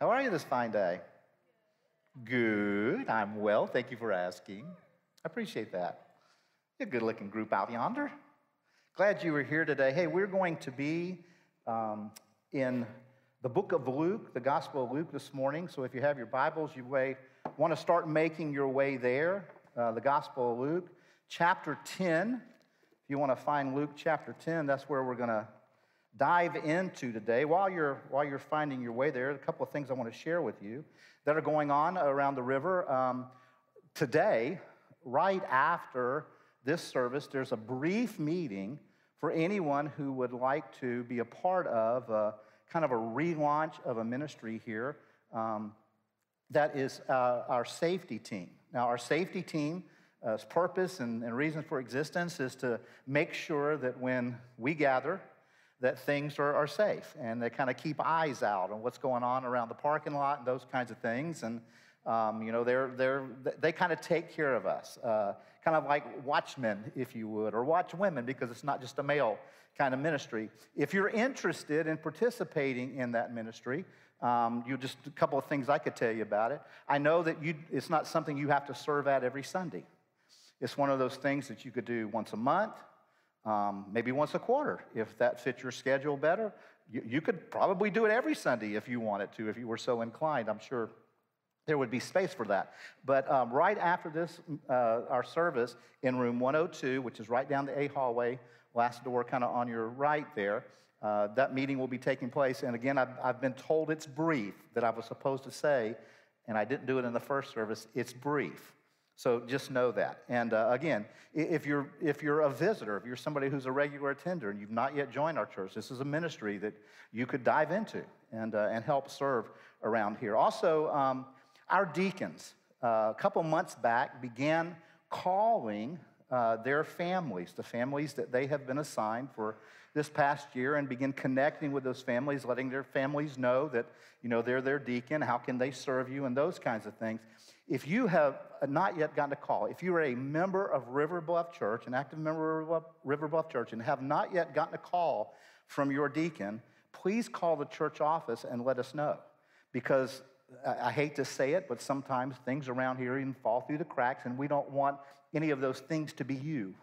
How are you this fine day? Good. I'm well. Thank you for asking. I appreciate that. You're a good looking group out yonder. Glad you were here today. Hey, we're going to be um, in the book of Luke, the Gospel of Luke this morning. So if you have your Bibles, you may want to start making your way there. Uh, the Gospel of Luke, chapter 10. If you want to find Luke chapter 10, that's where we're going to dive into today. While you're, while you're finding your way there, a couple of things I want to share with you that are going on around the river. Um, today, right after this service, there's a brief meeting for anyone who would like to be a part of a, kind of a relaunch of a ministry here. Um, that is uh, our safety team. Now, our safety team's uh, purpose and, and reason for existence is to make sure that when we gather, that things are, are safe and they kind of keep eyes out on what's going on around the parking lot and those kinds of things. And, um, you know, they're, they're, they kind of take care of us, uh, kind of like watchmen, if you would, or watch women, because it's not just a male kind of ministry. If you're interested in participating in that ministry, um, you just a couple of things I could tell you about it. I know that you, it's not something you have to serve at every Sunday. It's one of those things that you could do once a month, um, maybe once a quarter if that fits your schedule better. You, you, could probably do it every Sunday if you wanted to, if you were so inclined. I'm sure there would be space for that. But um, right after this, uh, our service in room 102, which is right down the A hallway, last door kind of on your right there, uh, that meeting will be taking place. And again, I've, I've been told it's brief that I was supposed to say, and I didn't do it in the first service. It's brief. So just know that. And uh, again, if you're, if you're a visitor, if you're somebody who's a regular attender and you've not yet joined our church, this is a ministry that you could dive into and, uh, and help serve around here. Also, um, our deacons, uh, a couple months back, began calling uh, their families, the families that they have been assigned for this past year, and begin connecting with those families, letting their families know that, you know, they're their deacon, how can they serve you, and those kinds of things. If you have not yet gotten a call, if you are a member of River Bluff Church, an active member of River Bluff Church, and have not yet gotten a call from your deacon, please call the church office and let us know. Because I hate to say it, but sometimes things around here even fall through the cracks, and we don't want any of those things to be you.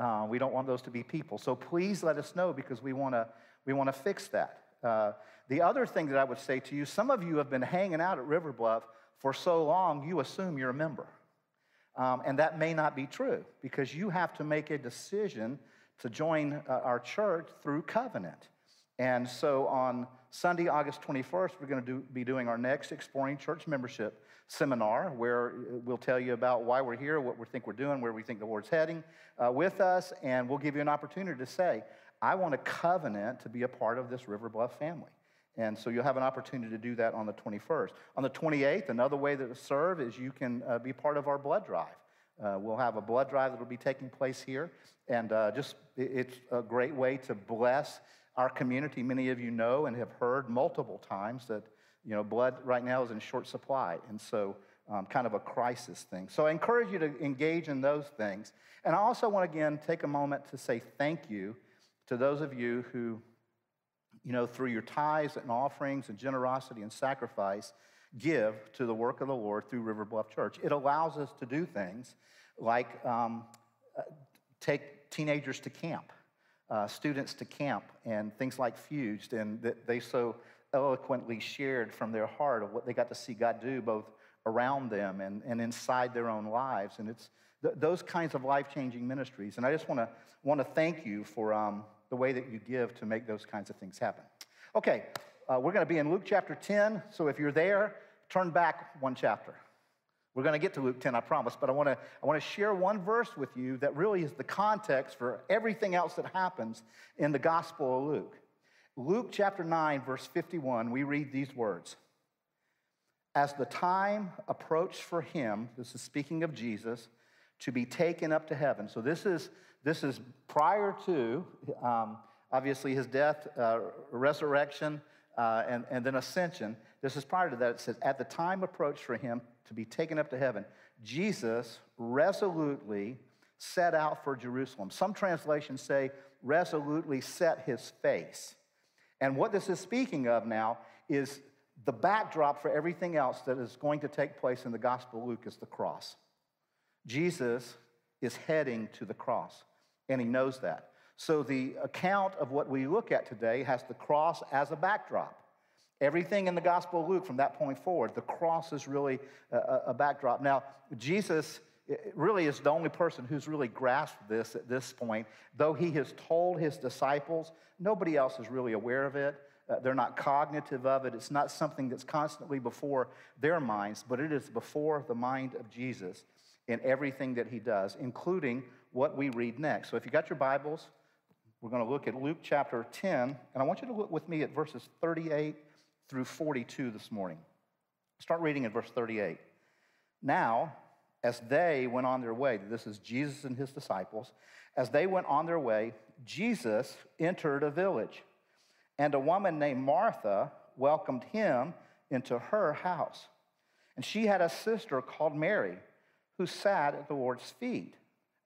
Uh, we don't want those to be people. So please let us know because we want to we want to fix that. Uh, the other thing that I would say to you, some of you have been hanging out at River Bluff for so long, you assume you're a member. Um, and that may not be true because you have to make a decision to join uh, our church through covenant. And so on Sunday, August 21st, we're going to do, be doing our next Exploring Church Membership seminar where we'll tell you about why we're here, what we think we're doing, where we think the Lord's heading uh, with us, and we'll give you an opportunity to say, I want a covenant to be a part of this River Bluff family. And so you'll have an opportunity to do that on the 21st. On the 28th, another way to serve is you can uh, be part of our blood drive. Uh, we'll have a blood drive that will be taking place here. And uh, just it's a great way to bless our community. Many of you know and have heard multiple times that you know blood right now is in short supply. And so um, kind of a crisis thing. So I encourage you to engage in those things. And I also want to again take a moment to say thank you to those of you who you know, through your tithes and offerings and generosity and sacrifice, give to the work of the Lord through River Bluff Church. It allows us to do things like um, uh, take teenagers to camp, uh, students to camp, and things like Fused, and that they so eloquently shared from their heart of what they got to see God do both around them and, and inside their own lives. And it's th- those kinds of life changing ministries. And I just want to want to thank you for. Um, the way that you give to make those kinds of things happen. Okay, uh, we're going to be in Luke chapter 10. So if you're there, turn back one chapter. We're going to get to Luke 10, I promise, but I want to I want to share one verse with you that really is the context for everything else that happens in the Gospel of Luke. Luke chapter 9, verse 51, we read these words. As the time approached for him, this is speaking of Jesus, to be taken up to heaven. So this is this is prior to, um, obviously, his death, uh, resurrection, uh, and, and then ascension. This is prior to that. It says, At the time approached for him to be taken up to heaven, Jesus resolutely set out for Jerusalem. Some translations say, resolutely set his face. And what this is speaking of now is the backdrop for everything else that is going to take place in the Gospel of Luke is the cross. Jesus is heading to the cross, and he knows that. So the account of what we look at today has the cross as a backdrop. Everything in the Gospel of Luke from that point forward, the cross is really a, a backdrop. Now, Jesus really is the only person who's really grasped this at this point. Though he has told his disciples, nobody else is really aware of it. Uh, they're not cognitive of it. It's not something that's constantly before their minds, but it is before the mind of Jesus in everything that he does, including what we read next. So if you got your Bibles, we're going to look at Luke chapter 10, and I want you to look with me at verses 38 through 42 this morning. Start reading at verse 38. Now, as they went on their way, this is Jesus and his disciples, as they went on their way, Jesus entered a village, and a woman named Martha welcomed him into her house. And she had a sister called Mary who sat at the Lord's feet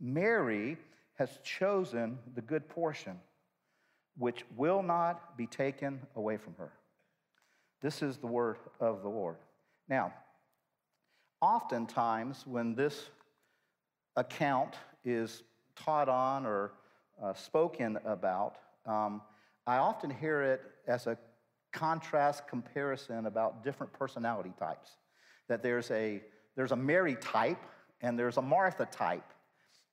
Mary has chosen the good portion which will not be taken away from her. This is the word of the Lord. Now, oftentimes when this account is taught on or uh, spoken about, um, I often hear it as a contrast comparison about different personality types. That there's a, there's a Mary type and there's a Martha type,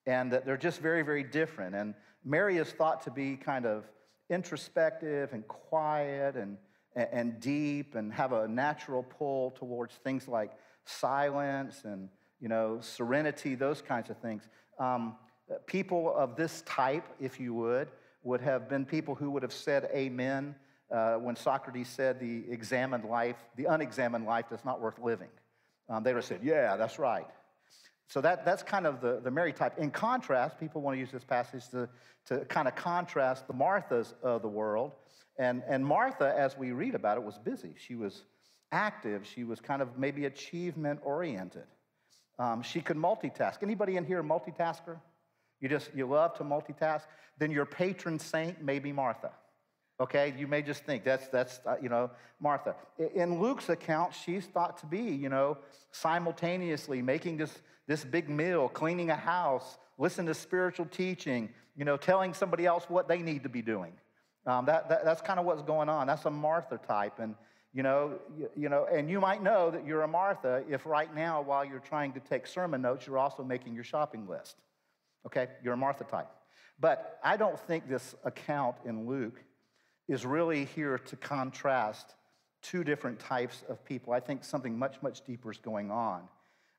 and that they're just very, very different. And Mary is thought to be kind of introspective and quiet and, and deep and have a natural pull towards things like silence and you know serenity those kinds of things. Um, people of this type if you would would have been people who would have said amen uh, when socrates said the examined life the unexamined life is not worth living. Um, they would have said yeah that's right so that, that's kind of the, the Mary type. In contrast, people want to use this passage to, to kind of contrast the Marthas of the world. And, and Martha, as we read about it, was busy. She was active. She was kind of maybe achievement oriented. Um, she could multitask. Anybody in here a multitasker? You just, you love to multitask? Then your patron saint may be Martha. Okay, you may just think that's, that's uh, you know, Martha. In Luke's account, she's thought to be, you know, simultaneously making this, this big meal, cleaning a house, listening to spiritual teaching, you know, telling somebody else what they need to be doing. Um, that, that, that's kind of what's going on. That's a Martha type. And, you know, you, you know, and you might know that you're a Martha if right now, while you're trying to take sermon notes, you're also making your shopping list. Okay, you're a Martha type. But I don't think this account in Luke is really here to contrast two different types of people. I think something much, much deeper is going on.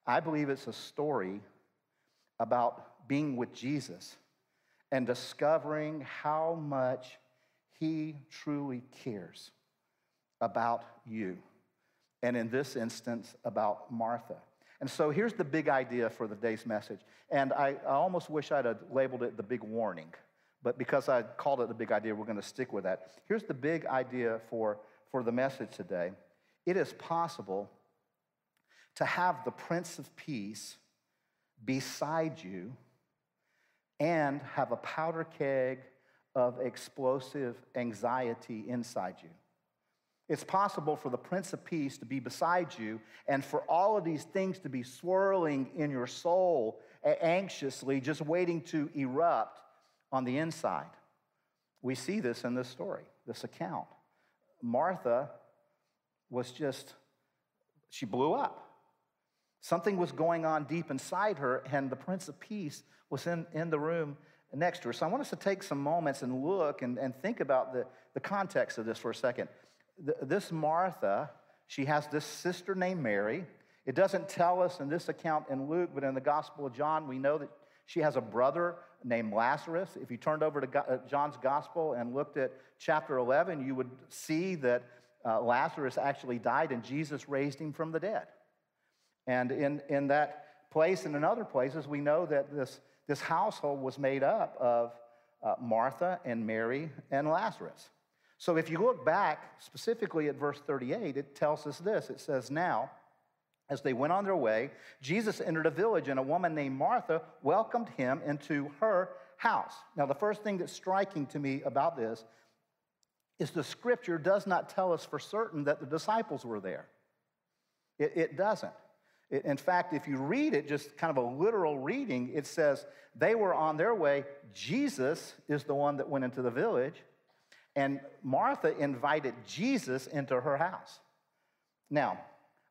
I believe it's a story about being with Jesus and discovering how much he truly cares about you. And in this instance, about Martha. And so here's the big idea for the day's message. And I, I almost wish I'd have labeled it the big warning. But because I called it the big idea, we're going to stick with that. Here's the big idea for, for the message today it is possible to have the Prince of Peace beside you and have a powder keg of explosive anxiety inside you. It's possible for the Prince of Peace to be beside you and for all of these things to be swirling in your soul anxiously, just waiting to erupt on the inside. We see this in this story, this account. Martha was just, she blew up. Something was going on deep inside her, and the Prince of Peace was in, in the room next to her. So I want us to take some moments and look and, and think about the, the context of this for a second. The, this Martha, she has this sister named Mary. It doesn't tell us in this account in Luke, but in the Gospel of John, we know that she has a brother named Lazarus. If you turned over to uh, John's gospel and looked at chapter 11, you would see that uh, Lazarus actually died and Jesus raised him from the dead. And in, in that place and in other places, we know that this, this household was made up of uh, Martha and Mary and Lazarus. So if you look back specifically at verse 38, it tells us this it says, Now, as they went on their way, Jesus entered a village, and a woman named Martha welcomed him into her house. Now, the first thing that's striking to me about this is the scripture does not tell us for certain that the disciples were there. It, it doesn't. In fact, if you read it, just kind of a literal reading, it says they were on their way. Jesus is the one that went into the village, and Martha invited Jesus into her house. Now,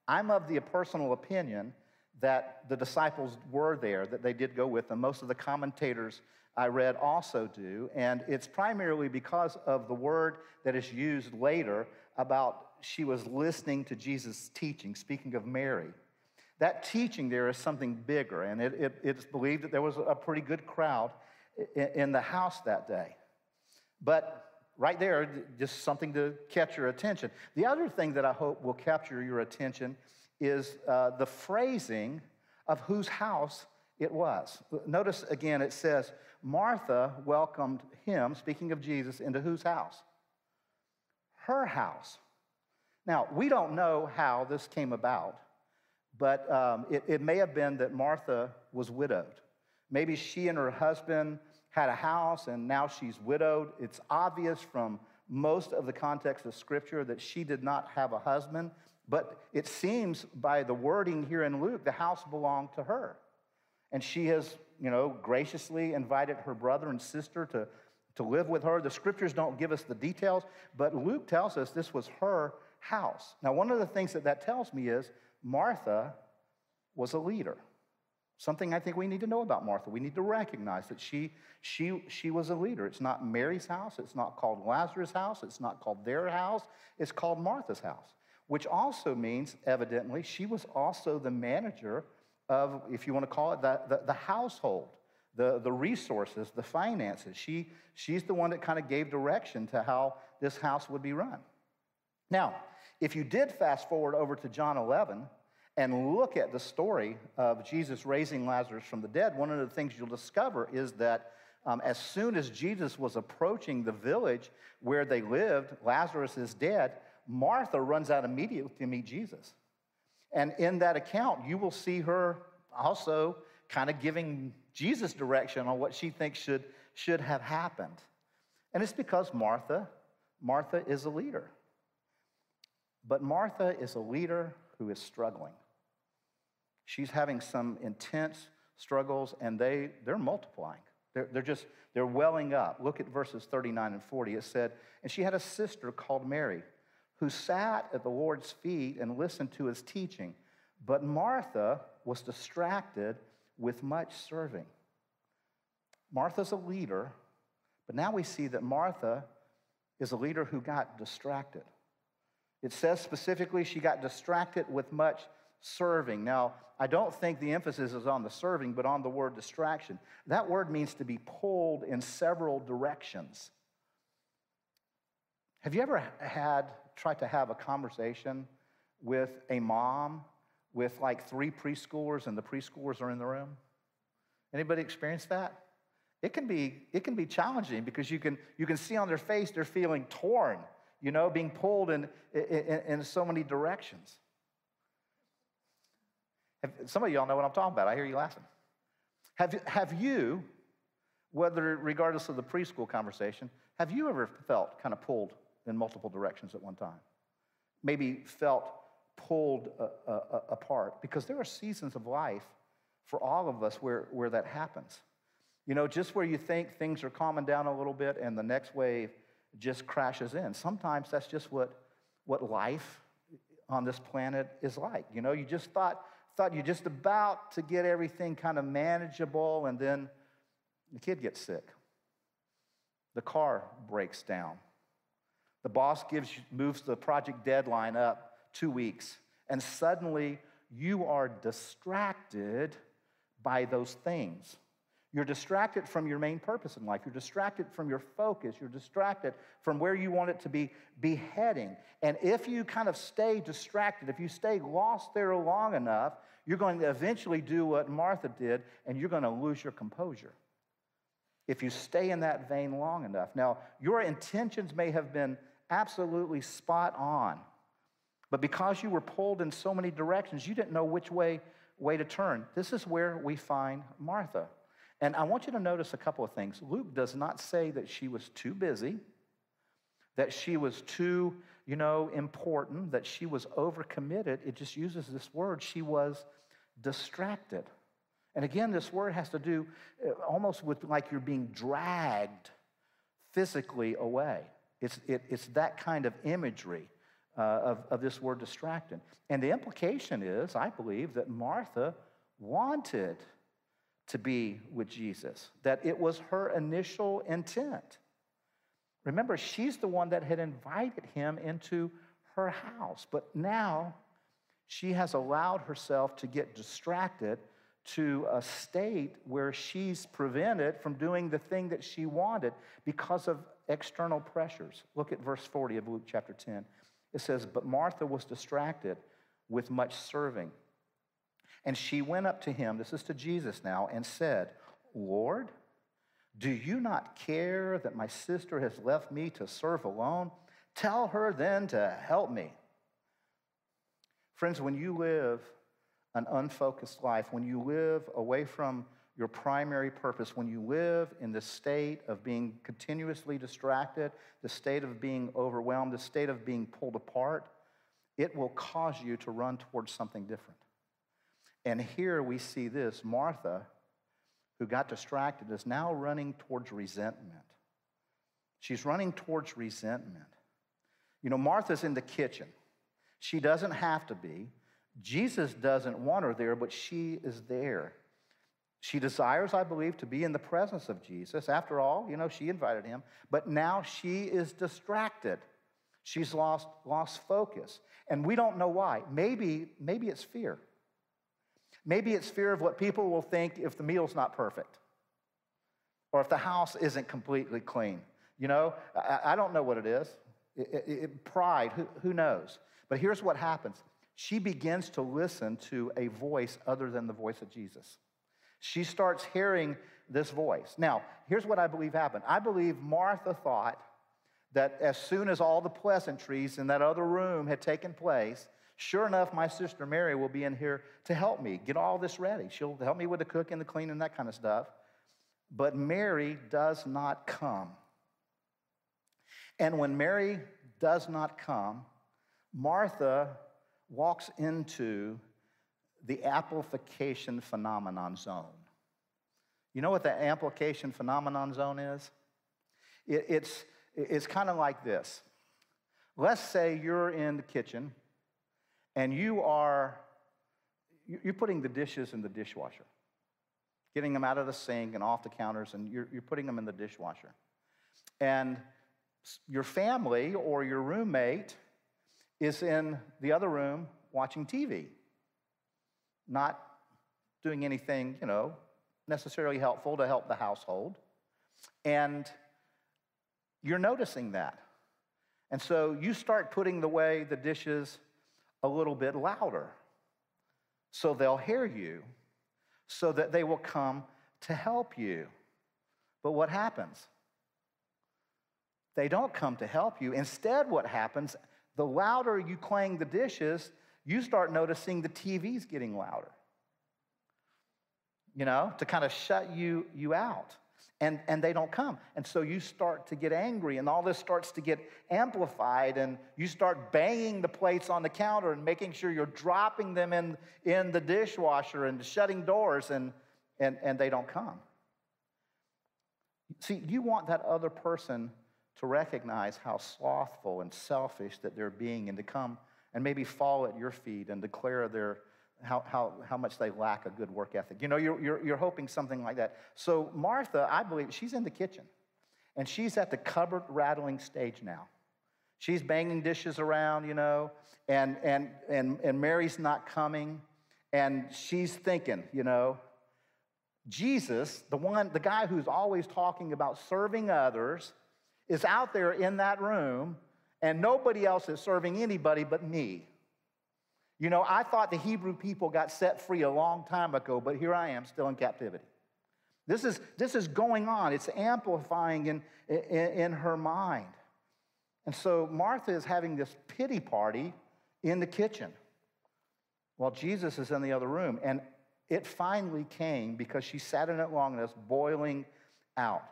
I'm of the personal opinion that the disciples were there, that they did go with them. Most of the commentators I read also do, and it's primarily because of the word that is used later about she was listening to Jesus' teaching, speaking of Mary. That teaching there is something bigger, and it, it, it's believed that there was a pretty good crowd in, in the house that day. But right there, just something to catch your attention. The other thing that I hope will capture your attention is uh, the phrasing of whose house it was. Notice again, it says, Martha welcomed him, speaking of Jesus, into whose house? Her house. Now, we don't know how this came about, but um, it, it may have been that Martha was widowed. Maybe she and her husband had a house and now she's widowed. It's obvious from most of the context of Scripture that she did not have a husband, but it seems by the wording here in Luke, the house belonged to her. And she has, you know, graciously invited her brother and sister to, to live with her. The scriptures don't give us the details, but Luke tells us this was her house. Now, one of the things that that tells me is Martha was a leader. Something I think we need to know about Martha. We need to recognize that she, she, she was a leader. It's not Mary's house. It's not called Lazarus' house. It's not called their house. It's called Martha's house, which also means, evidently, she was also the manager of, if you want to call it, the, the, the household, the, the resources, the finances. She, she's the one that kind of gave direction to how this house would be run. Now, if you did fast forward over to John 11, and look at the story of Jesus raising Lazarus from the dead, one of the things you'll discover is that um, as soon as Jesus was approaching the village where they lived, Lazarus is dead, Martha runs out immediately to meet Jesus. And in that account, you will see her also kind of giving Jesus direction on what she thinks should, should have happened. And it's because Martha, Martha is a leader. But Martha is a leader who is struggling. She's having some intense struggles, and they, they're multiplying. They're, they're just, they're welling up. Look at verses 39 and 40. It said, And she had a sister called Mary, who sat at the Lord's feet and listened to his teaching. But Martha was distracted with much serving. Martha's a leader, but now we see that Martha is a leader who got distracted. It says specifically she got distracted with much serving. Now, I don't think the emphasis is on the serving, but on the word distraction. That word means to be pulled in several directions. Have you ever had, tried to have a conversation with a mom with like three preschoolers and the preschoolers are in the room? Anybody experience that? It can be, it can be challenging because you can, you can see on their face they're feeling torn, you know, being pulled in, in, in so many directions. Some of y'all know what I'm talking about. I hear you laughing. Have, have you, whether regardless of the preschool conversation, have you ever felt kind of pulled in multiple directions at one time? Maybe felt pulled uh, uh, uh, apart? Because there are seasons of life for all of us where, where that happens. You know, just where you think things are calming down a little bit and the next wave just crashes in. Sometimes that's just what, what life on this planet is like. You know, you just thought thought you're just about to get everything kind of manageable, and then the kid gets sick. The car breaks down. The boss gives moves the project deadline up two weeks, and suddenly you are distracted by those things. You're distracted from your main purpose in life. You're distracted from your focus. You're distracted from where you want it to be, be heading. And if you kind of stay distracted, if you stay lost there long enough, you're going to eventually do what Martha did, and you're going to lose your composure. If you stay in that vein long enough. Now, your intentions may have been absolutely spot on, but because you were pulled in so many directions, you didn't know which way, way to turn. This is where we find Martha. And I want you to notice a couple of things. Luke does not say that she was too busy, that she was too, you know, important, that she was overcommitted. It just uses this word. She was distracted. And again, this word has to do uh, almost with like you're being dragged physically away. It's, it, it's that kind of imagery uh, of, of this word distracted. And the implication is, I believe, that Martha wanted to be with Jesus, that it was her initial intent. Remember, she's the one that had invited him into her house, but now she has allowed herself to get distracted to a state where she's prevented from doing the thing that she wanted because of external pressures. Look at verse 40 of Luke chapter 10. It says, But Martha was distracted with much serving. And she went up to him, this is to Jesus now, and said, Lord, do you not care that my sister has left me to serve alone? Tell her then to help me. Friends, when you live an unfocused life, when you live away from your primary purpose, when you live in the state of being continuously distracted, the state of being overwhelmed, the state of being pulled apart, it will cause you to run towards something different. And here we see this Martha, who got distracted, is now running towards resentment. She's running towards resentment. You know, Martha's in the kitchen. She doesn't have to be. Jesus doesn't want her there, but she is there. She desires, I believe, to be in the presence of Jesus. After all, you know, she invited him, but now she is distracted. She's lost, lost focus. And we don't know why. Maybe, maybe it's fear. Maybe it's fear of what people will think if the meal's not perfect or if the house isn't completely clean. You know, I, I don't know what it is. It, it, it, pride, who, who knows? But here's what happens she begins to listen to a voice other than the voice of Jesus. She starts hearing this voice. Now, here's what I believe happened I believe Martha thought that as soon as all the pleasantries in that other room had taken place, Sure enough, my sister Mary will be in here to help me get all this ready. She'll help me with the cooking, the cleaning, that kind of stuff. But Mary does not come. And when Mary does not come, Martha walks into the amplification phenomenon zone. You know what the amplification phenomenon zone is? It, it's it's kind of like this. Let's say you're in the kitchen and you are you're putting the dishes in the dishwasher, getting them out of the sink and off the counters, and you're, you're putting them in the dishwasher. And your family or your roommate is in the other room watching TV, not doing anything, you know, necessarily helpful to help the household. And you're noticing that. And so you start putting away the dishes a little bit louder so they'll hear you, so that they will come to help you. But what happens? They don't come to help you. Instead, what happens, the louder you clang the dishes, you start noticing the TV's getting louder. You know, to kind of shut you, you out and, and they don't come. And so you start to get angry, and all this starts to get amplified, and you start banging the plates on the counter and making sure you're dropping them in, in the dishwasher and shutting doors, and, and, and they don't come. See, you want that other person to recognize how slothful and selfish that they're being and to come and maybe fall at your feet and declare their how, how, how much they lack a good work ethic. You know, you're, you're, you're hoping something like that. So, Martha, I believe, she's in the kitchen and she's at the cupboard rattling stage now. She's banging dishes around, you know, and, and, and, and Mary's not coming. And she's thinking, you know, Jesus, the one, the guy who's always talking about serving others, is out there in that room, and nobody else is serving anybody but me. You know, I thought the Hebrew people got set free a long time ago, but here I am still in captivity. This is, this is going on, it's amplifying in, in, in her mind. And so Martha is having this pity party in the kitchen while Jesus is in the other room. And it finally came because she sat in it long enough, boiling out.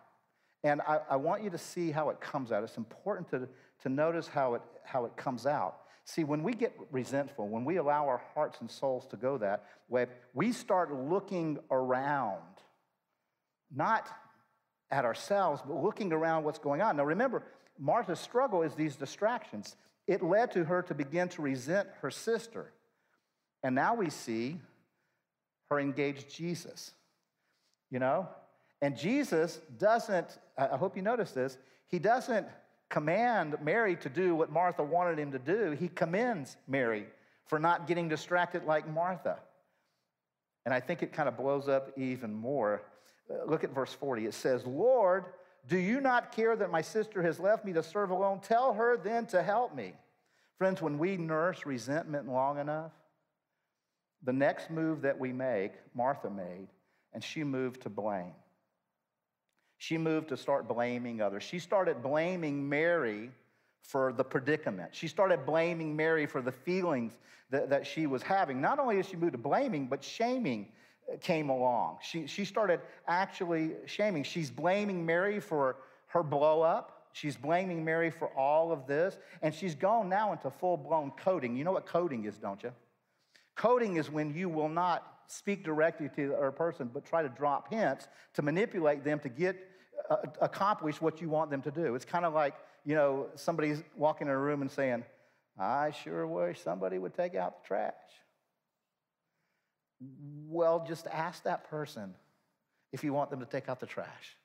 And I, I, want you to see how it comes out. It's important to, to notice how it, how it comes out. See, when we get resentful, when we allow our hearts and souls to go that way, we start looking around, not at ourselves, but looking around what's going on. Now, remember, Martha's struggle is these distractions. It led to her to begin to resent her sister. And now we see her engage Jesus, you know? And Jesus doesn't, I hope you notice this, he doesn't command Mary to do what Martha wanted him to do. He commends Mary for not getting distracted like Martha. And I think it kind of blows up even more. Uh, look at verse 40. It says, Lord, do you not care that my sister has left me to serve alone? Tell her then to help me. Friends, when we nurse resentment long enough, the next move that we make, Martha made, and she moved to blame. She moved to start blaming others. She started blaming Mary for the predicament. She started blaming Mary for the feelings that, that she was having. Not only did she move to blaming, but shaming came along. She, she started actually shaming. She's blaming Mary for her blow up. She's blaming Mary for all of this. And she's gone now into full blown coding. You know what coding is, don't you? Coding is when you will not speak directly to a person, but try to drop hints to manipulate them to get accomplish what you want them to do. It's kind of like, you know, somebody's walking in a room and saying, I sure wish somebody would take out the trash. Well, just ask that person if you want them to take out the trash.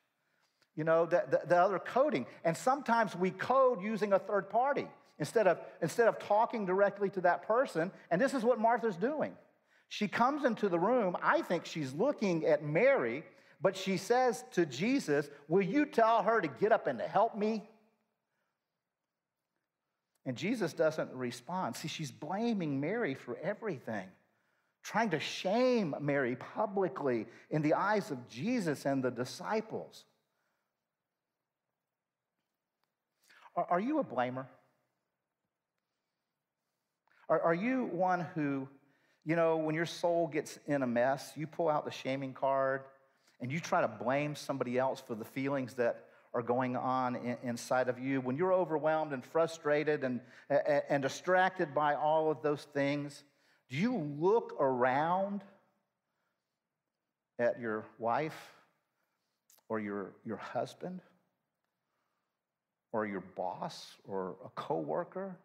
You know, the, the, the other coding. And sometimes we code using a third party instead of, instead of talking directly to that person. And this is what Martha's doing. She comes into the room. I think she's looking at Mary, but she says to Jesus, Will you tell her to get up and to help me? And Jesus doesn't respond. See, she's blaming Mary for everything, trying to shame Mary publicly in the eyes of Jesus and the disciples. Are, you a blamer? Are, are you one who you know, when your soul gets in a mess, you pull out the shaming card and you try to blame somebody else for the feelings that are going on in, inside of you. When you're overwhelmed and frustrated and, and, distracted by all of those things, do you look around at your wife or your, your husband or your boss or a coworker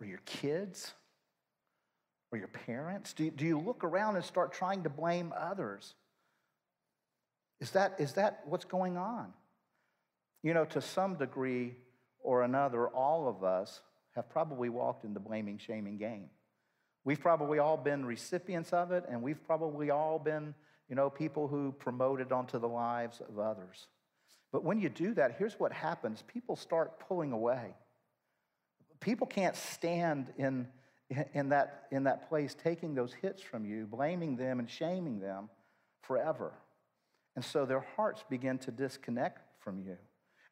or your kids? or your parents? Do, do you look around and start trying to blame others? Is that, is that what's going on? You know, to some degree or another, all of us have probably walked in the blaming, shaming game. We've probably all been recipients of it, and we've probably all been, you know, people who promote it onto the lives of others. But when you do that, here's what happens people start pulling away. People can't stand in in that, in that place, taking those hits from you, blaming them and shaming them forever. And so their hearts begin to disconnect from you.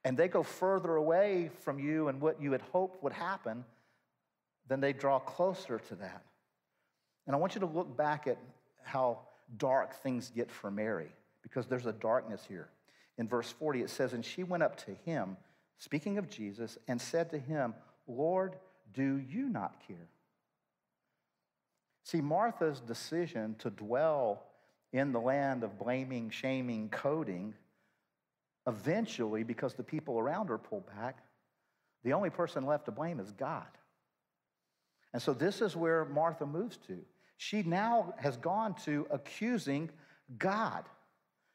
And they go further away from you and what you had hoped would happen than they draw closer to that. And I want you to look back at how dark things get for Mary, because there's a darkness here. In verse 40, it says, And she went up to him, speaking of Jesus, and said to him, Lord, do you not care? See, Martha's decision to dwell in the land of blaming, shaming, coding, eventually, because the people around her pull back, the only person left to blame is God. And so this is where Martha moves to. She now has gone to accusing God.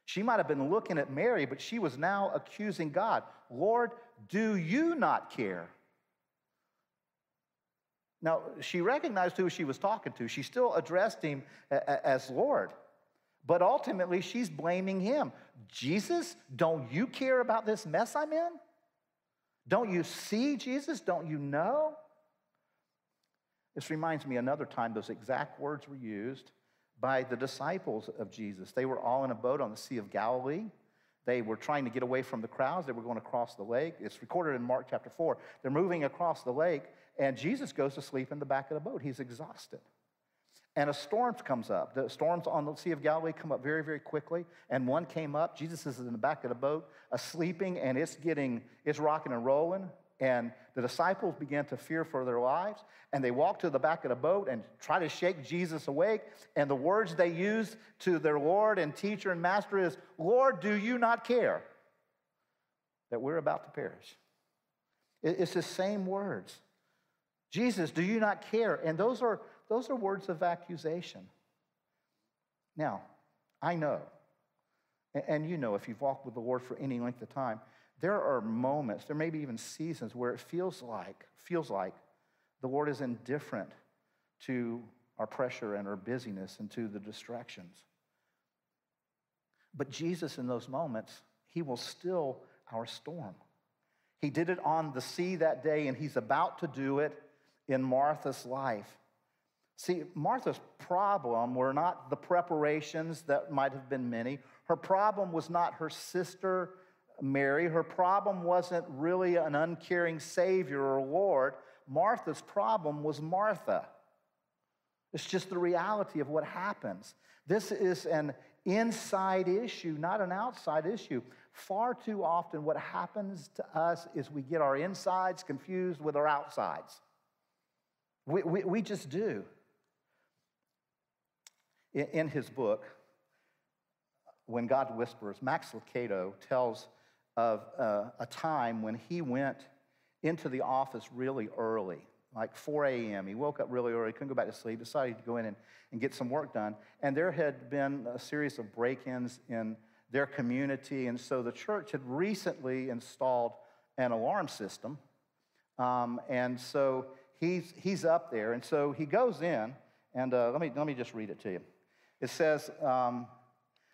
She might have been looking at Mary, but she was now accusing God. Lord, do you not care? Now, she recognized who she was talking to. She still addressed him as Lord. But ultimately, she's blaming him. Jesus, don't you care about this mess I'm in? Don't you see, Jesus? Don't you know? This reminds me another time those exact words were used by the disciples of Jesus. They were all in a boat on the Sea of Galilee. They were trying to get away from the crowds. They were going across the lake. It's recorded in Mark chapter 4. They're moving across the lake, and Jesus goes to sleep in the back of the boat. He's exhausted. And a storm comes up. The storms on the Sea of Galilee come up very, very quickly. And one came up. Jesus is in the back of the boat, sleeping, and it's getting, it's rocking and rolling. And the disciples began to fear for their lives. And they walk to the back of the boat and try to shake Jesus awake. And the words they use to their Lord and teacher and master is, Lord, do you not care that we're about to perish? It's the same words. Jesus, do you not care? And those are those are words of accusation. Now, I know, and you know if you've walked with the Lord for any length of time, there are moments, there may be even seasons where it feels like, feels like the Lord is indifferent to our pressure and our busyness and to the distractions. But Jesus, in those moments, He will still our storm. He did it on the sea that day, and He's about to do it in Martha's life. See, Martha's problem were not the preparations that might have been many. Her problem was not her sister Mary. Her problem wasn't really an uncaring Savior or Lord. Martha's problem was Martha. It's just the reality of what happens. This is an inside issue, not an outside issue. Far too often, what happens to us is we get our insides confused with our outsides. We, we, we just do. In, his book, When God Whispers, Max Lucado tells of uh, a time when he went into the office really early, like 4 a.m. He woke up really early, couldn't go back to sleep, decided to go in and, and get some work done. And there had been a series of break ins in their community. And so the church had recently installed an alarm system. Um, and so he's, he's up there. And so he goes in, and uh, let, me, let me just read it to you. It says, um,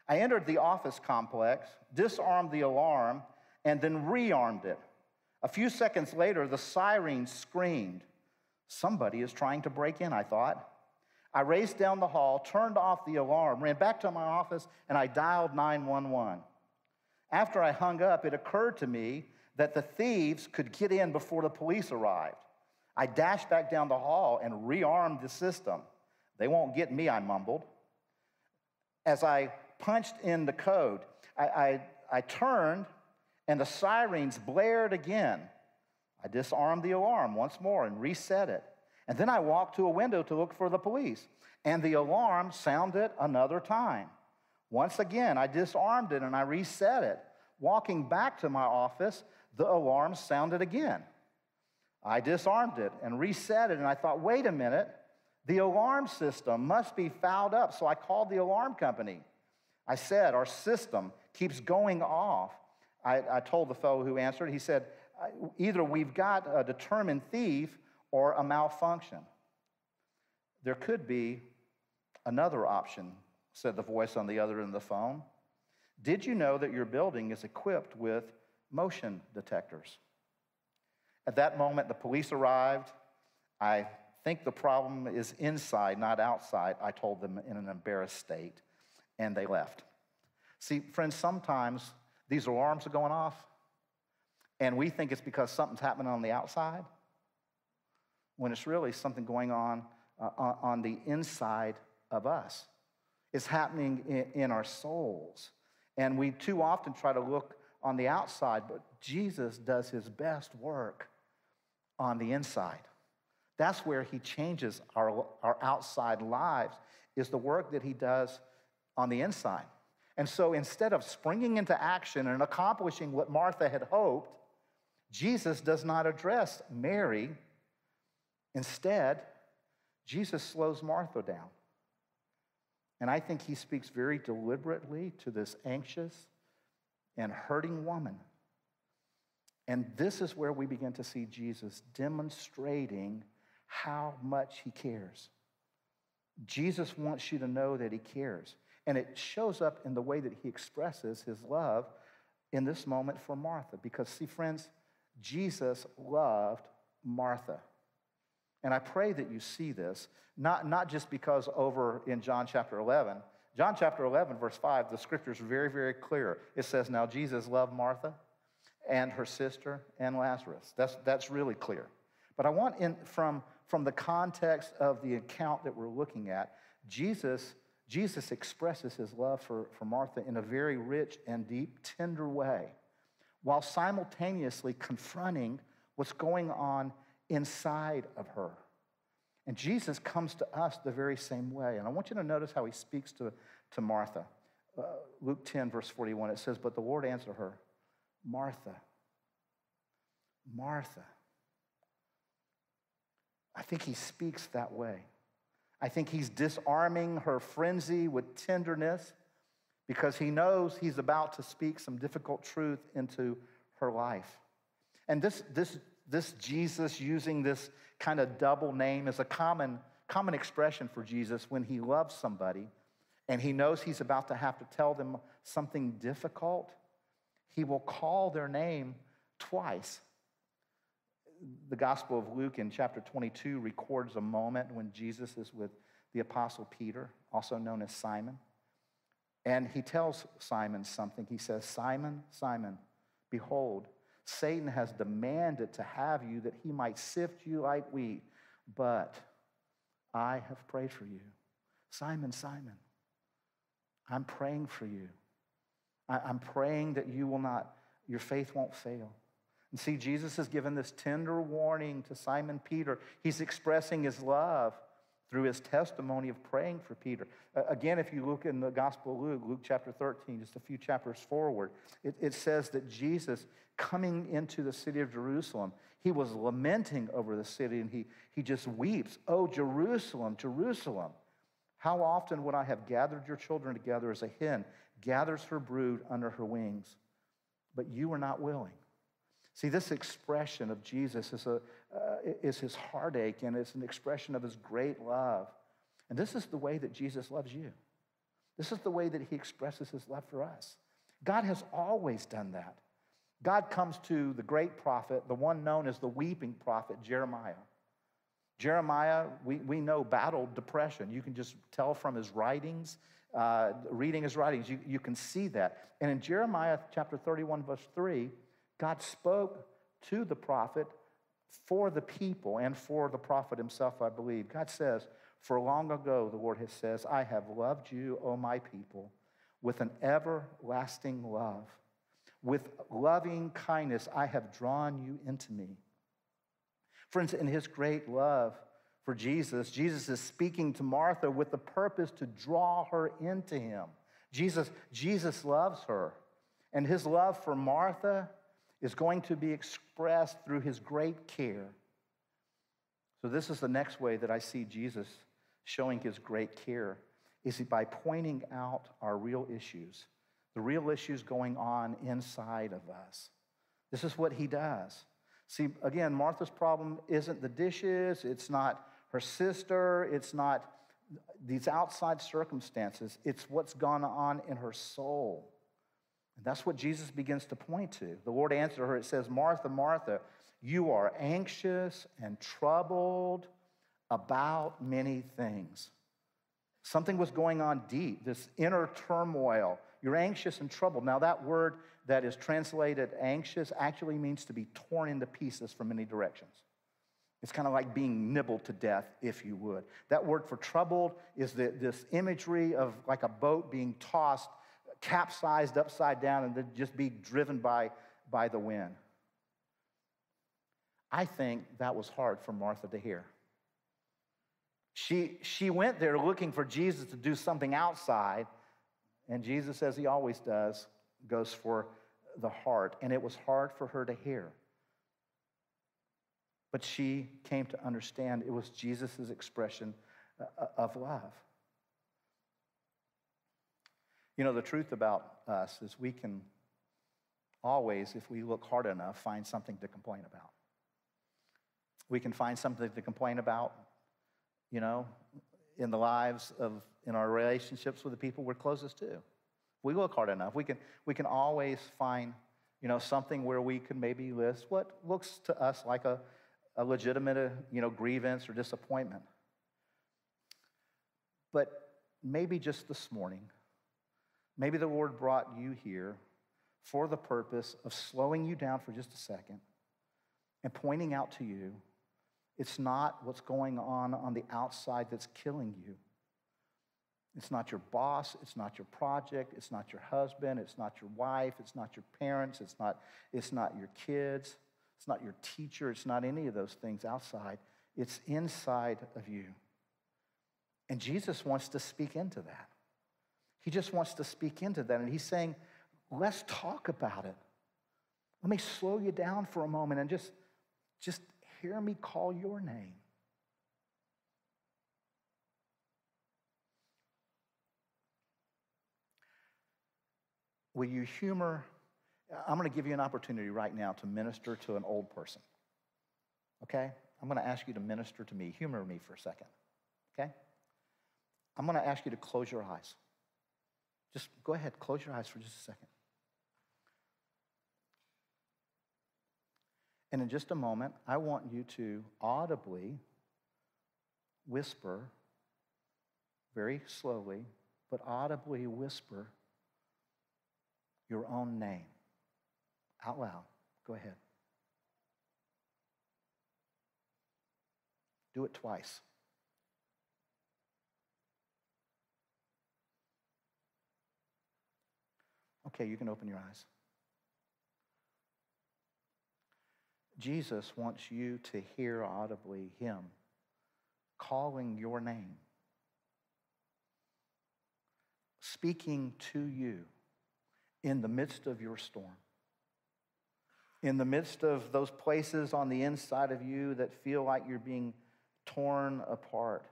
I entered the office complex, disarmed the alarm, and then rearmed it. A few seconds later, the siren screamed. Somebody is trying to break in, I thought. I raced down the hall, turned off the alarm, ran back to my office, and I dialed 911. After I hung up, it occurred to me that the thieves could get in before the police arrived. I dashed back down the hall and rearmed the system. They won't get me, I mumbled as I punched in the code, I, I, I turned and the sirens blared again. I disarmed the alarm once more and reset it. And then I walked to a window to look for the police, and the alarm sounded another time. Once again, I disarmed it and I reset it. Walking back to my office, the alarm sounded again. I disarmed it and reset it, and I thought, wait a minute, the alarm system must be fouled up. So I called the alarm company. I said, Our system keeps going off. I, I told the fellow who answered, he said, Either we've got a determined thief or a malfunction. There could be another option, said the voice on the other end of the phone. Did you know that your building is equipped with motion detectors? At that moment, the police arrived. I think the problem is inside, not outside, I told them in an embarrassed state, and they left. See, friends, sometimes these alarms are going off, and we think it's because something's happening on the outside, when it's really something going on uh, on the inside of us. It's happening in, in our souls. And we too often try to look on the outside, but Jesus does his best work on the inside. That's where he changes our, our outside lives, is the work that he does on the inside. And so instead of springing into action and accomplishing what Martha had hoped, Jesus does not address Mary. Instead, Jesus slows Martha down. And I think he speaks very deliberately to this anxious and hurting woman. And this is where we begin to see Jesus demonstrating how much he cares. Jesus wants you to know that he cares. And it shows up in the way that he expresses his love in this moment for Martha. Because, see, friends, Jesus loved Martha. And I pray that you see this, not, not just because over in John chapter 11, John chapter 11, verse 5, the scripture is very, very clear. It says, Now Jesus loved Martha and her sister and Lazarus. That's, that's really clear. But I want, in, from, from the context of the account that we're looking at, Jesus, Jesus expresses his love for, for Martha in a very rich and deep, tender way, while simultaneously confronting what's going on inside of her. And Jesus comes to us the very same way. And I want you to notice how he speaks to, to Martha. Uh, Luke 10, verse 41, it says, But the Lord answered her, Martha, Martha. I think he speaks that way. I think he's disarming her frenzy with tenderness because he knows he's about to speak some difficult truth into her life. And this, this, this Jesus using this kind of double name is a common, common expression for Jesus when he loves somebody and he knows he's about to have to tell them something difficult. He will call their name twice. The Gospel of Luke in chapter 22 records a moment when Jesus is with the Apostle Peter, also known as Simon. And he tells Simon something. He says, Simon, Simon, behold, Satan has demanded to have you that he might sift you like wheat, but I have prayed for you. Simon, Simon, I'm praying for you. I'm praying that you will not, your faith won't fail. And see, Jesus has given this tender warning to Simon Peter. He's expressing his love through his testimony of praying for Peter. Uh, again, if you look in the Gospel of Luke, Luke chapter 13, just a few chapters forward, it, it says that Jesus, coming into the city of Jerusalem, he was lamenting over the city and he, he just weeps, Oh, Jerusalem, Jerusalem, how often would I have gathered your children together as a hen gathers her brood under her wings? But you were not willing. See, this expression of Jesus is, a, uh, is his heartache and it's an expression of his great love. And this is the way that Jesus loves you. This is the way that he expresses his love for us. God has always done that. God comes to the great prophet, the one known as the weeping prophet, Jeremiah. Jeremiah, we, we know, battled depression. You can just tell from his writings, uh, reading his writings, you, you can see that. And in Jeremiah chapter 31, verse 3, God spoke to the prophet for the people and for the prophet himself, I believe. God says, For long ago, the Lord has says, I have loved you, O my people, with an everlasting love. With loving kindness, I have drawn you into me. Friends, in his great love for Jesus, Jesus is speaking to Martha with the purpose to draw her into him. Jesus, Jesus loves her. And his love for Martha is going to be expressed through his great care. So, this is the next way that I see Jesus showing his great care is by pointing out our real issues, the real issues going on inside of us. This is what he does. See, again, Martha's problem isn't the dishes, it's not her sister, it's not these outside circumstances, it's what's gone on in her soul. And that's what Jesus begins to point to. The Lord answered her, it says, Martha, Martha, you are anxious and troubled about many things. Something was going on deep, this inner turmoil. You're anxious and troubled. Now, that word that is translated anxious actually means to be torn into pieces from many directions. It's kind of like being nibbled to death, if you would. That word for troubled is the, this imagery of like a boat being tossed capsized upside down and then just be driven by, by the wind. I think that was hard for Martha to hear. She, she went there looking for Jesus to do something outside, and Jesus, as he always does, goes for the heart. And it was hard for her to hear. But she came to understand it was Jesus' expression uh, of love. You know, the truth about us is we can always, if we look hard enough, find something to complain about. We can find something to complain about, you know, in the lives of in our relationships with the people we're closest to. If we look hard enough, we can, we can always find you know, something where we can maybe list what looks to us like a, a legitimate uh, you know, grievance or disappointment. But maybe just this morning, maybe the Lord brought you here for the purpose of slowing you down for just a second and pointing out to you it's not what's going on on the outside that's killing you. It's not your boss, it's not your project, it's not your husband, it's not your wife, it's not your parents, it's not, it's not your kids, it's not your teacher, it's not any of those things outside. It's inside of you. And Jesus wants to speak into that. He just wants to speak into that. And he's saying, let's talk about it. Let me slow you down for a moment and just, just hear me call your name. Will you humor? I'm going to give you an opportunity right now to minister to an old person. Okay? I'm going to ask you to minister to me. Humor me for a second. Okay? I'm going to ask you to close your eyes. Just go ahead, close your eyes for just a second. And in just a moment, I want you to audibly whisper, very slowly, but audibly whisper your own name out loud. Go ahead. Do it twice. Okay, you can open your eyes. Jesus wants you to hear audibly Him calling your name, speaking to you in the midst of your storm, in the midst of those places on the inside of you that feel like you're being torn apart.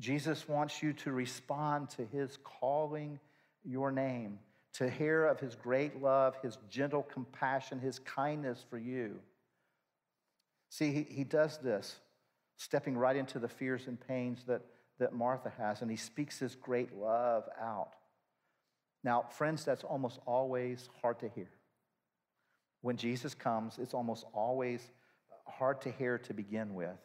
Jesus wants you to respond to His calling your name to hear of his great love, his gentle compassion, his kindness for you. See, he, he does this, stepping right into the fears and pains that, that Martha has, and he speaks his great love out. Now, friends, that's almost always hard to hear. When Jesus comes, it's almost always hard to hear to begin with.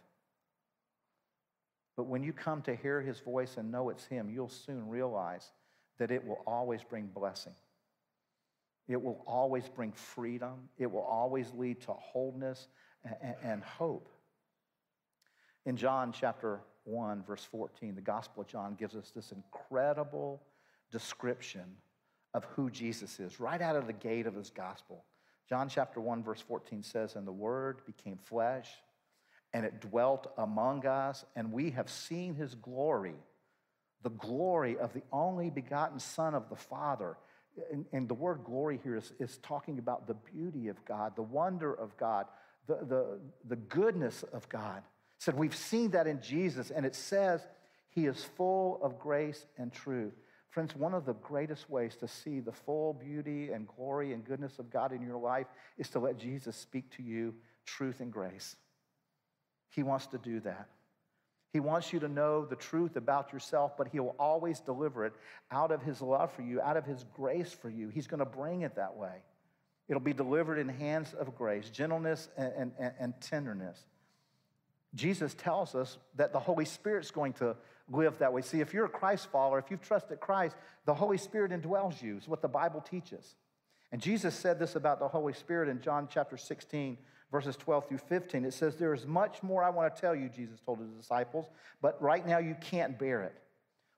But when you come to hear his voice and know it's him, you'll soon realize that it will always bring blessing. It will always bring freedom. It will always lead to wholeness and hope. In John chapter 1, verse 14, the Gospel of John gives us this incredible description of who Jesus is right out of the gate of his gospel. John chapter 1, verse 14 says, And the Word became flesh, and it dwelt among us, and we have seen his glory the glory of the only begotten Son of the Father. And, and, the word glory here is, is talking about the beauty of God, the wonder of God, the, the, the goodness of God. Said we've seen that in Jesus, and it says he is full of grace and truth. Friends, one of the greatest ways to see the full beauty and glory and goodness of God in your life is to let Jesus speak to you truth and grace. He wants to do that. He wants you to know the truth about yourself, but He will always deliver it out of His love for you, out of His grace for you. He's going to bring it that way. It'll be delivered in hands of grace, gentleness, and, and, and tenderness. Jesus tells us that the Holy Spirit's going to live that way. See, if you're a Christ follower, if you've trusted Christ, the Holy Spirit indwells you, is what the Bible teaches. And Jesus said this about the Holy Spirit in John chapter 16, verses 12 through 15. It says, There is much more I want to tell you, Jesus told his disciples, but right now you can't bear it.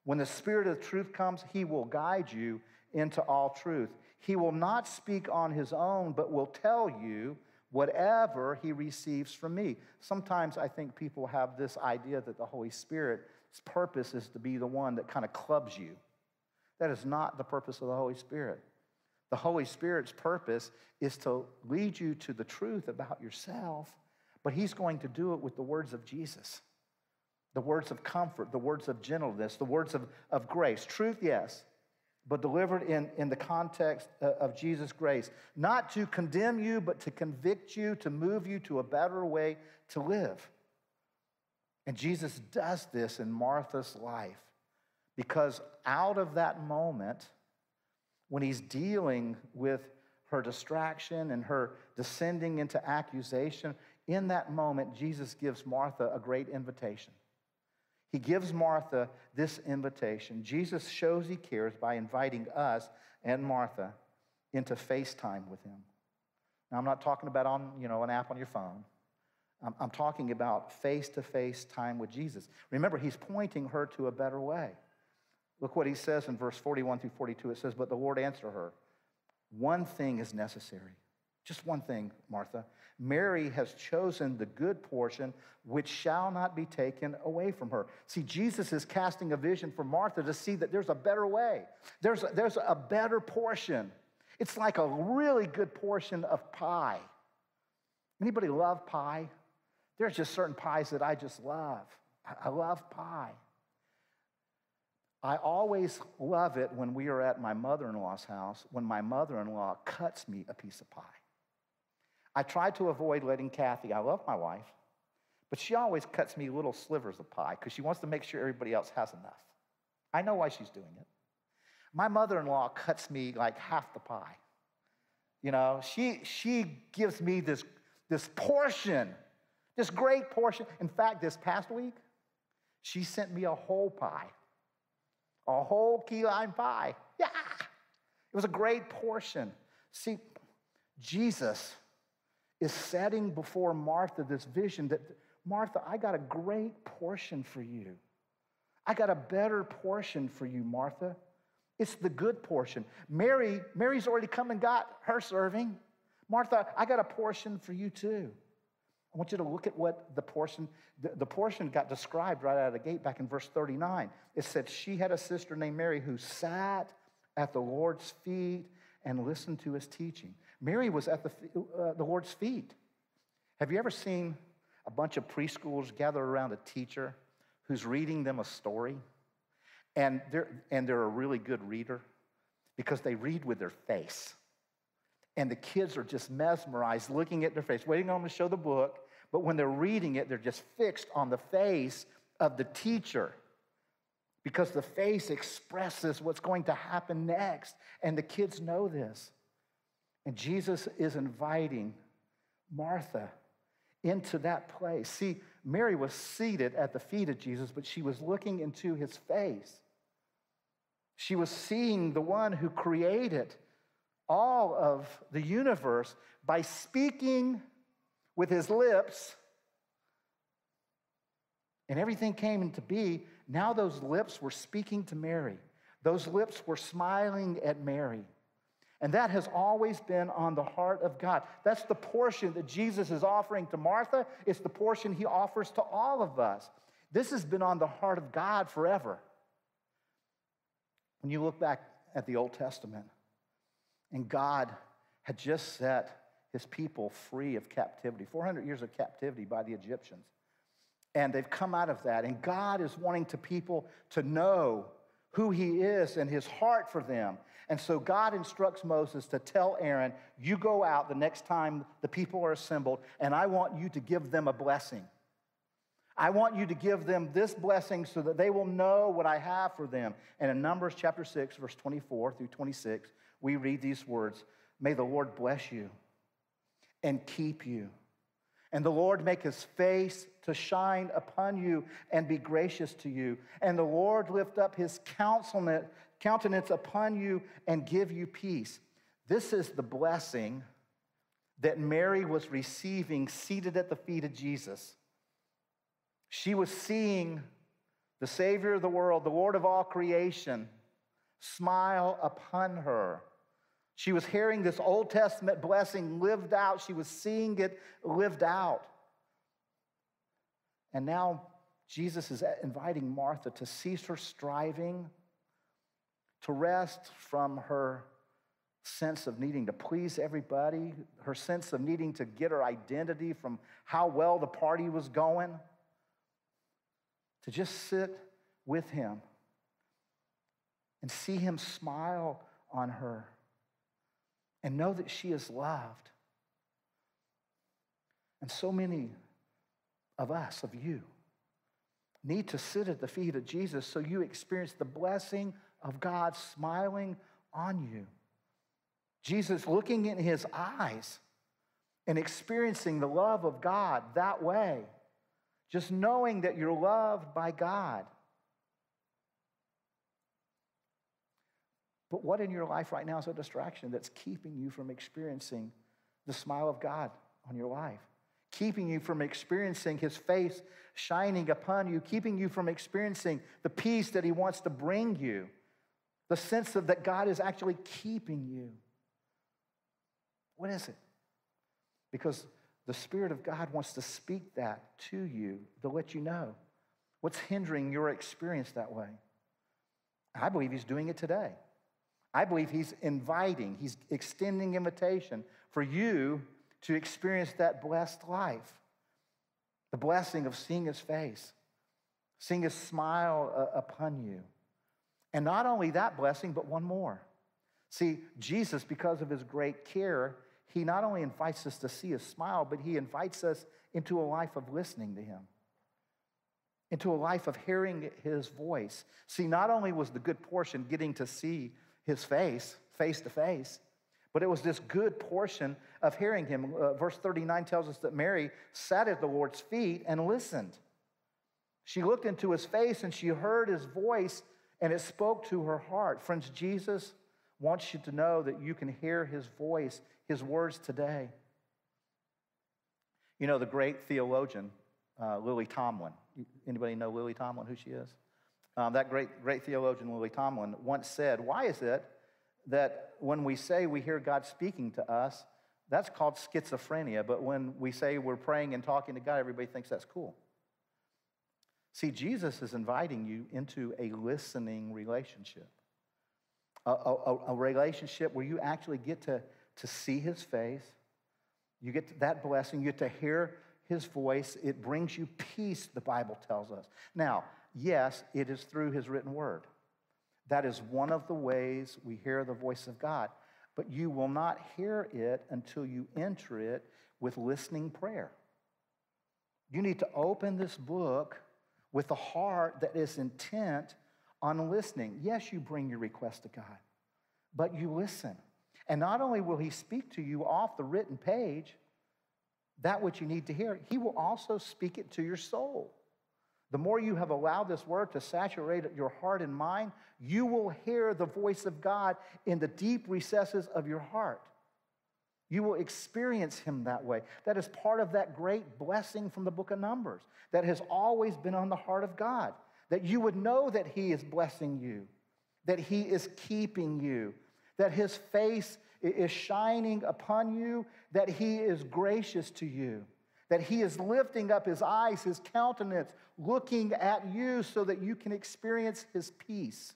When the Spirit of truth comes, he will guide you into all truth. He will not speak on his own, but will tell you whatever he receives from me. Sometimes I think people have this idea that the Holy Spirit's purpose is to be the one that kind of clubs you. That is not the purpose of the Holy Spirit. The Holy Spirit's purpose is to lead you to the truth about yourself, but He's going to do it with the words of Jesus the words of comfort, the words of gentleness, the words of, of grace. Truth, yes, but delivered in, in the context uh, of Jesus' grace. Not to condemn you, but to convict you, to move you to a better way to live. And Jesus does this in Martha's life Because out of that moment, when he's dealing with her distraction and her descending into accusation, in that moment, Jesus gives Martha a great invitation. He gives Martha this invitation. Jesus shows he cares by inviting us and Martha into FaceTime with him. Now, I'm not talking about on, you know, an app on your phone. I'm, I'm talking about face-to-face time with Jesus. Remember, he's pointing her to a better way. Look what he says in verse 41 through 42. It says, But the Lord answered her, One thing is necessary. Just one thing, Martha. Mary has chosen the good portion which shall not be taken away from her. See, Jesus is casting a vision for Martha to see that there's a better way, there's a, there's a better portion. It's like a really good portion of pie. Anybody love pie? There's just certain pies that I just love. I love pie. I always love it when we are at my mother in law's house when my mother in law cuts me a piece of pie. I try to avoid letting Kathy, I love my wife, but she always cuts me little slivers of pie because she wants to make sure everybody else has enough. I know why she's doing it. My mother in law cuts me like half the pie. You know, she, she gives me this, this portion, this great portion. In fact, this past week, she sent me a whole pie a whole key lime pie. Yeah. It was a great portion. See, Jesus is setting before Martha this vision that, Martha, I got a great portion for you. I got a better portion for you, Martha. It's the good portion. Mary, Mary's already come and got her serving. Martha, I got a portion for you too. I want you to look at what the portion, the, portion got described right out of the gate back in verse 39. It said, She had a sister named Mary who sat at the Lord's feet and listened to his teaching. Mary was at the, uh, the Lord's feet. Have you ever seen a bunch of preschoolers gather around a teacher who's reading them a story? And they're, and they're a really good reader because they read with their face. And the kids are just mesmerized, looking at their face, waiting on them to show the book. But when they're reading it, they're just fixed on the face of the teacher because the face expresses what's going to happen next. And the kids know this. And Jesus is inviting Martha into that place. See, Mary was seated at the feet of Jesus, but she was looking into his face. She was seeing the one who created all of the universe by speaking with his lips, and everything came into be. Now those lips were speaking to Mary. Those lips were smiling at Mary. And that has always been on the heart of God. That's the portion that Jesus is offering to Martha. It's the portion he offers to all of us. This has been on the heart of God forever. When you look back at the Old Testament, and God had just set his people free of captivity 400 years of captivity by the Egyptians. And they've come out of that. And God is wanting to people to know who he is and his heart for them. And so God instructs Moses to tell Aaron, You go out the next time the people are assembled, and I want you to give them a blessing. I want you to give them this blessing so that they will know what I have for them. And in Numbers chapter 6, verse 24 through 26, we read these words May the Lord bless you and keep you. And the Lord make his face to shine upon you and be gracious to you. And the Lord lift up his countenance upon you and give you peace. This is the blessing that Mary was receiving seated at the feet of Jesus. She was seeing the Savior of the world, the Lord of all creation, smile upon her. She was hearing this Old Testament blessing lived out. She was seeing it lived out. And now Jesus is inviting Martha to cease her striving, to rest from her sense of needing to please everybody, her sense of needing to get her identity from how well the party was going, to just sit with him and see him smile on her and know that she is loved. And so many of us, of you, need to sit at the feet of Jesus so you experience the blessing of God smiling on you. Jesus looking in his eyes and experiencing the love of God that way. Just knowing that you're loved by God. But what in your life right now is a distraction that's keeping you from experiencing the smile of God on your life? Keeping you from experiencing his face shining upon you, keeping you from experiencing the peace that he wants to bring you, the sense of that God is actually keeping you. What is it? Because the Spirit of God wants to speak that to you to let you know what's hindering your experience that way. I believe He's doing it today. I believe He's inviting, He's extending invitation for you to experience that blessed life the blessing of seeing His face, seeing His smile uh, upon you. And not only that blessing, but one more. See, Jesus, because of His great care, he not only invites us to see his smile, but he invites us into a life of listening to him, into a life of hearing his voice. See, not only was the good portion getting to see his face, face to face, but it was this good portion of hearing him. Uh, verse 39 tells us that Mary sat at the Lord's feet and listened. She looked into his face and she heard his voice, and it spoke to her heart. Friends, Jesus wants you to know that you can hear his voice his words today. You know, the great theologian, uh, Lily Tomlin. Anybody know Lily Tomlin, who she is? Um, that great, great theologian, Lily Tomlin, once said, Why is it that when we say we hear God speaking to us, that's called schizophrenia, but when we say we're praying and talking to God, everybody thinks that's cool? See, Jesus is inviting you into a listening relationship, a, a, a relationship where you actually get to to see his face. You get that blessing. You get to hear his voice. It brings you peace, the Bible tells us. Now, yes, it is through his written word. That is one of the ways we hear the voice of God. But you will not hear it until you enter it with listening prayer. You need to open this book with a heart that is intent on listening. Yes, you bring your request to God, but you listen. And not only will he speak to you off the written page, that which you need to hear, he will also speak it to your soul. The more you have allowed this word to saturate your heart and mind, you will hear the voice of God in the deep recesses of your heart. You will experience him that way. That is part of that great blessing from the book of Numbers that has always been on the heart of God. That you would know that he is blessing you, that he is keeping you, that his face is shining upon you, that he is gracious to you, that he is lifting up his eyes, his countenance, looking at you so that you can experience his peace.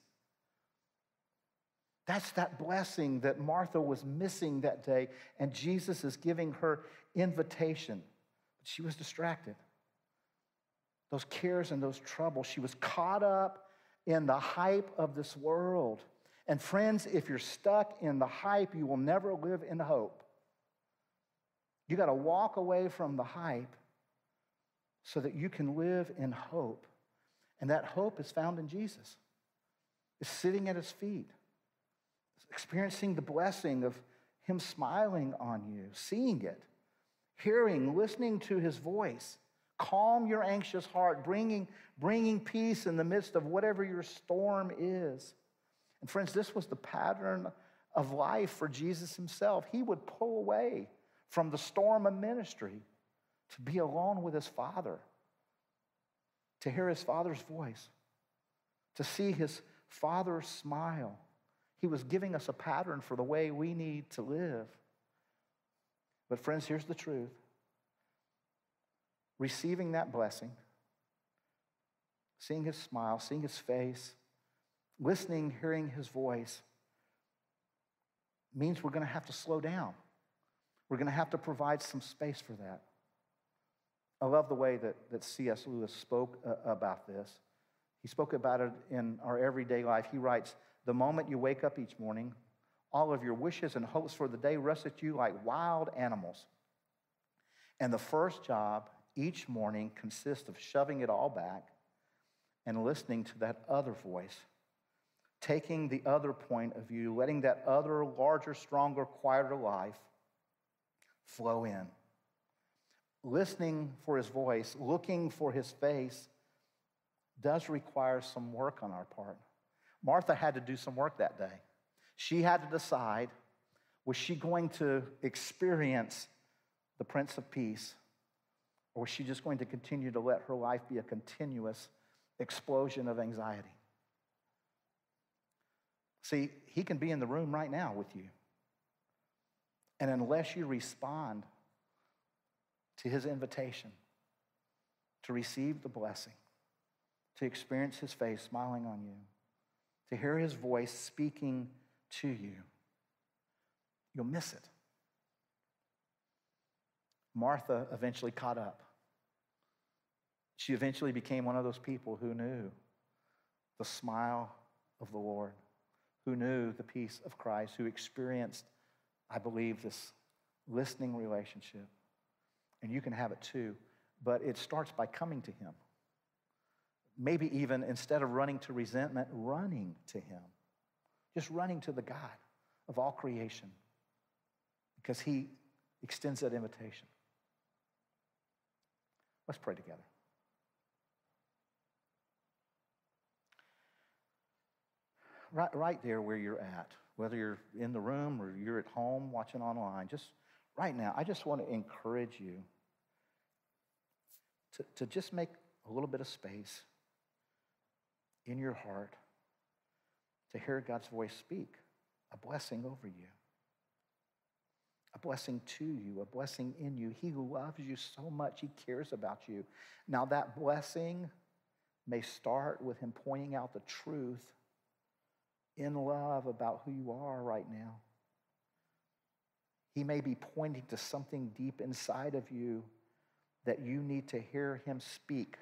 That's that blessing that Martha was missing that day, and Jesus is giving her invitation. But she was distracted. Those cares and those troubles, she was caught up in the hype of this world. And friends, if you're stuck in the hype, you will never live in hope. You got to walk away from the hype so that you can live in hope. And that hope is found in Jesus. is sitting at his feet, experiencing the blessing of him smiling on you, seeing it, hearing, listening to his voice. Calm your anxious heart, bringing, bringing peace in the midst of whatever your storm is. And friends, this was the pattern of life for Jesus himself. He would pull away from the storm of ministry to be alone with his Father, to hear his Father's voice, to see his Father smile. He was giving us a pattern for the way we need to live. But, friends, here's the truth receiving that blessing, seeing his smile, seeing his face, listening, hearing his voice means we're going to have to slow down. We're going to have to provide some space for that. I love the way that, that C.S. Lewis spoke uh, about this. He spoke about it in our everyday life. He writes The moment you wake up each morning, all of your wishes and hopes for the day rush at you like wild animals. And the first job each morning consists of shoving it all back and listening to that other voice, taking the other point of view, letting that other larger, stronger, quieter life flow in. Listening for his voice, looking for his face, does require some work on our part. Martha had to do some work that day. She had to decide was she going to experience the Prince of Peace, or was she just going to continue to let her life be a continuous explosion of anxiety? See, he can be in the room right now with you. And unless you respond to his invitation to receive the blessing, to experience his face smiling on you, to hear his voice speaking to you, you'll miss it. Martha eventually caught up. She eventually became one of those people who knew the smile of the Lord, who knew the peace of Christ, who experienced, I believe, this listening relationship. And you can have it too, but it starts by coming to Him. Maybe even instead of running to resentment, running to Him. Just running to the God of all creation because He extends that invitation. Let's pray together. Right, right there where you're at, whether you're in the room or you're at home watching online, just right now, I just want to encourage you to, to just make a little bit of space in your heart to hear God's voice speak a blessing over you, a blessing to you, a blessing in you. He loves you so much, He cares about you. Now, that blessing may start with Him pointing out the truth in love about who you are right now. He may be pointing to something deep inside of you that you need to hear Him speak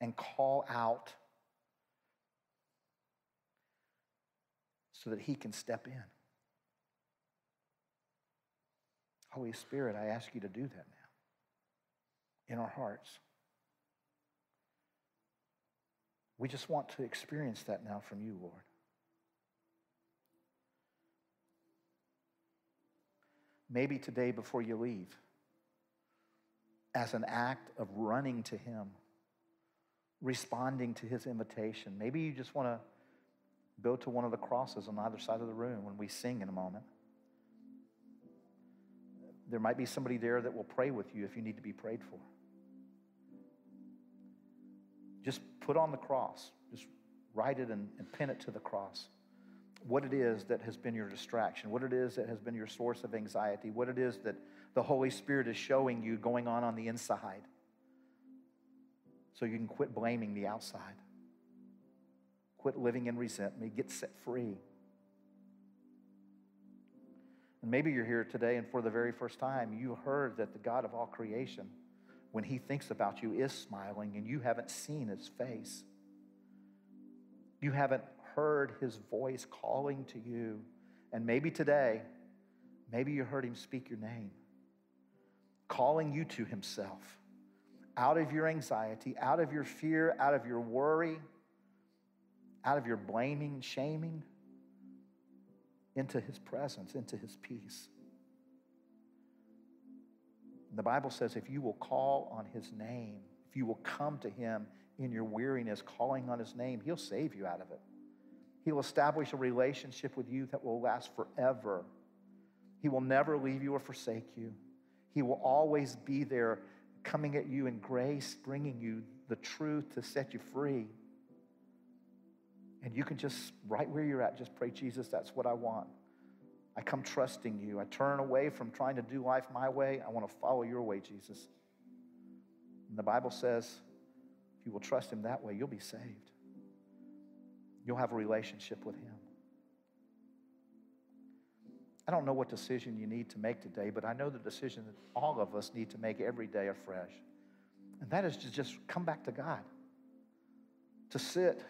and call out so that He can step in. Holy Spirit, I ask you to do that now in our hearts. We just want to experience that now from you, Lord. Maybe today before you leave, as an act of running to Him, responding to His invitation. Maybe you just want to go to one of the crosses on either side of the room when we sing in a moment. There might be somebody there that will pray with you if you need to be prayed for. Just put on the cross, just write it and, and pin it to the cross. What it is that has been your distraction, what it is that has been your source of anxiety, what it is that the Holy Spirit is showing you going on on the inside. So you can quit blaming the outside. Quit living in resentment. Get set free. And maybe you're here today and for the very first time, you heard that the God of all creation, when he thinks about you, is smiling and you haven't seen his face. You haven't heard his voice calling to you. And maybe today, maybe you heard him speak your name, calling you to himself out of your anxiety, out of your fear, out of your worry out of your blaming shaming into his presence, into his peace. The Bible says if you will call on his name, if you will come to him in your weariness, calling on his name, he'll save you out of it. He'll establish a relationship with you that will last forever. He will never leave you or forsake you. He will always be there coming at you in grace, bringing you the truth to set you free. And you can just, right where you're at, just pray, Jesus, that's what I want. I come trusting you. I turn away from trying to do life my way. I want to follow your way, Jesus. And the Bible says, if you will trust him that way, you'll be saved. You'll have a relationship with him. I don't know what decision you need to make today, but I know the decision that all of us need to make every day afresh. And that is to just come back to God, to sit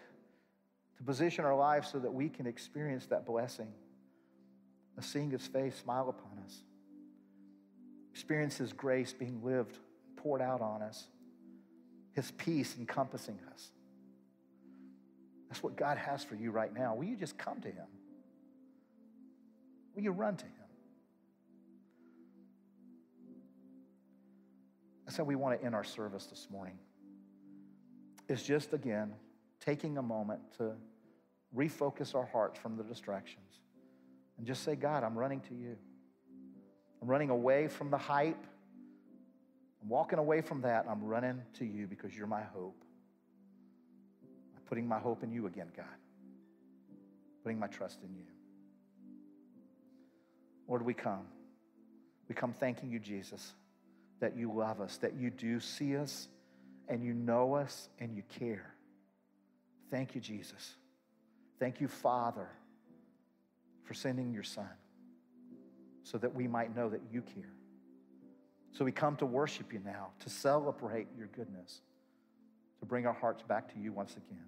to position our lives so that we can experience that blessing of seeing His face smile upon us, experience His grace being lived, poured out on us, His peace encompassing us. That's what God has for you right now. Will you just come to Him? Will you run to Him? That's how we want to end our service this morning. It's just again taking a moment to refocus our hearts from the distractions and just say, God, I'm running to you. I'm running away from the hype. I'm walking away from that. I'm running to you because you're my hope. Putting my hope in you again, God. Putting my trust in you. Lord, we come. We come thanking you, Jesus, that you love us, that you do see us, and you know us, and you care. Thank you, Jesus. Thank you, Father, for sending your Son so that we might know that you care. So we come to worship you now, to celebrate your goodness, to bring our hearts back to you once again.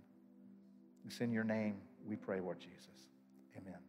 It's in your name we pray, Lord Jesus. Amen.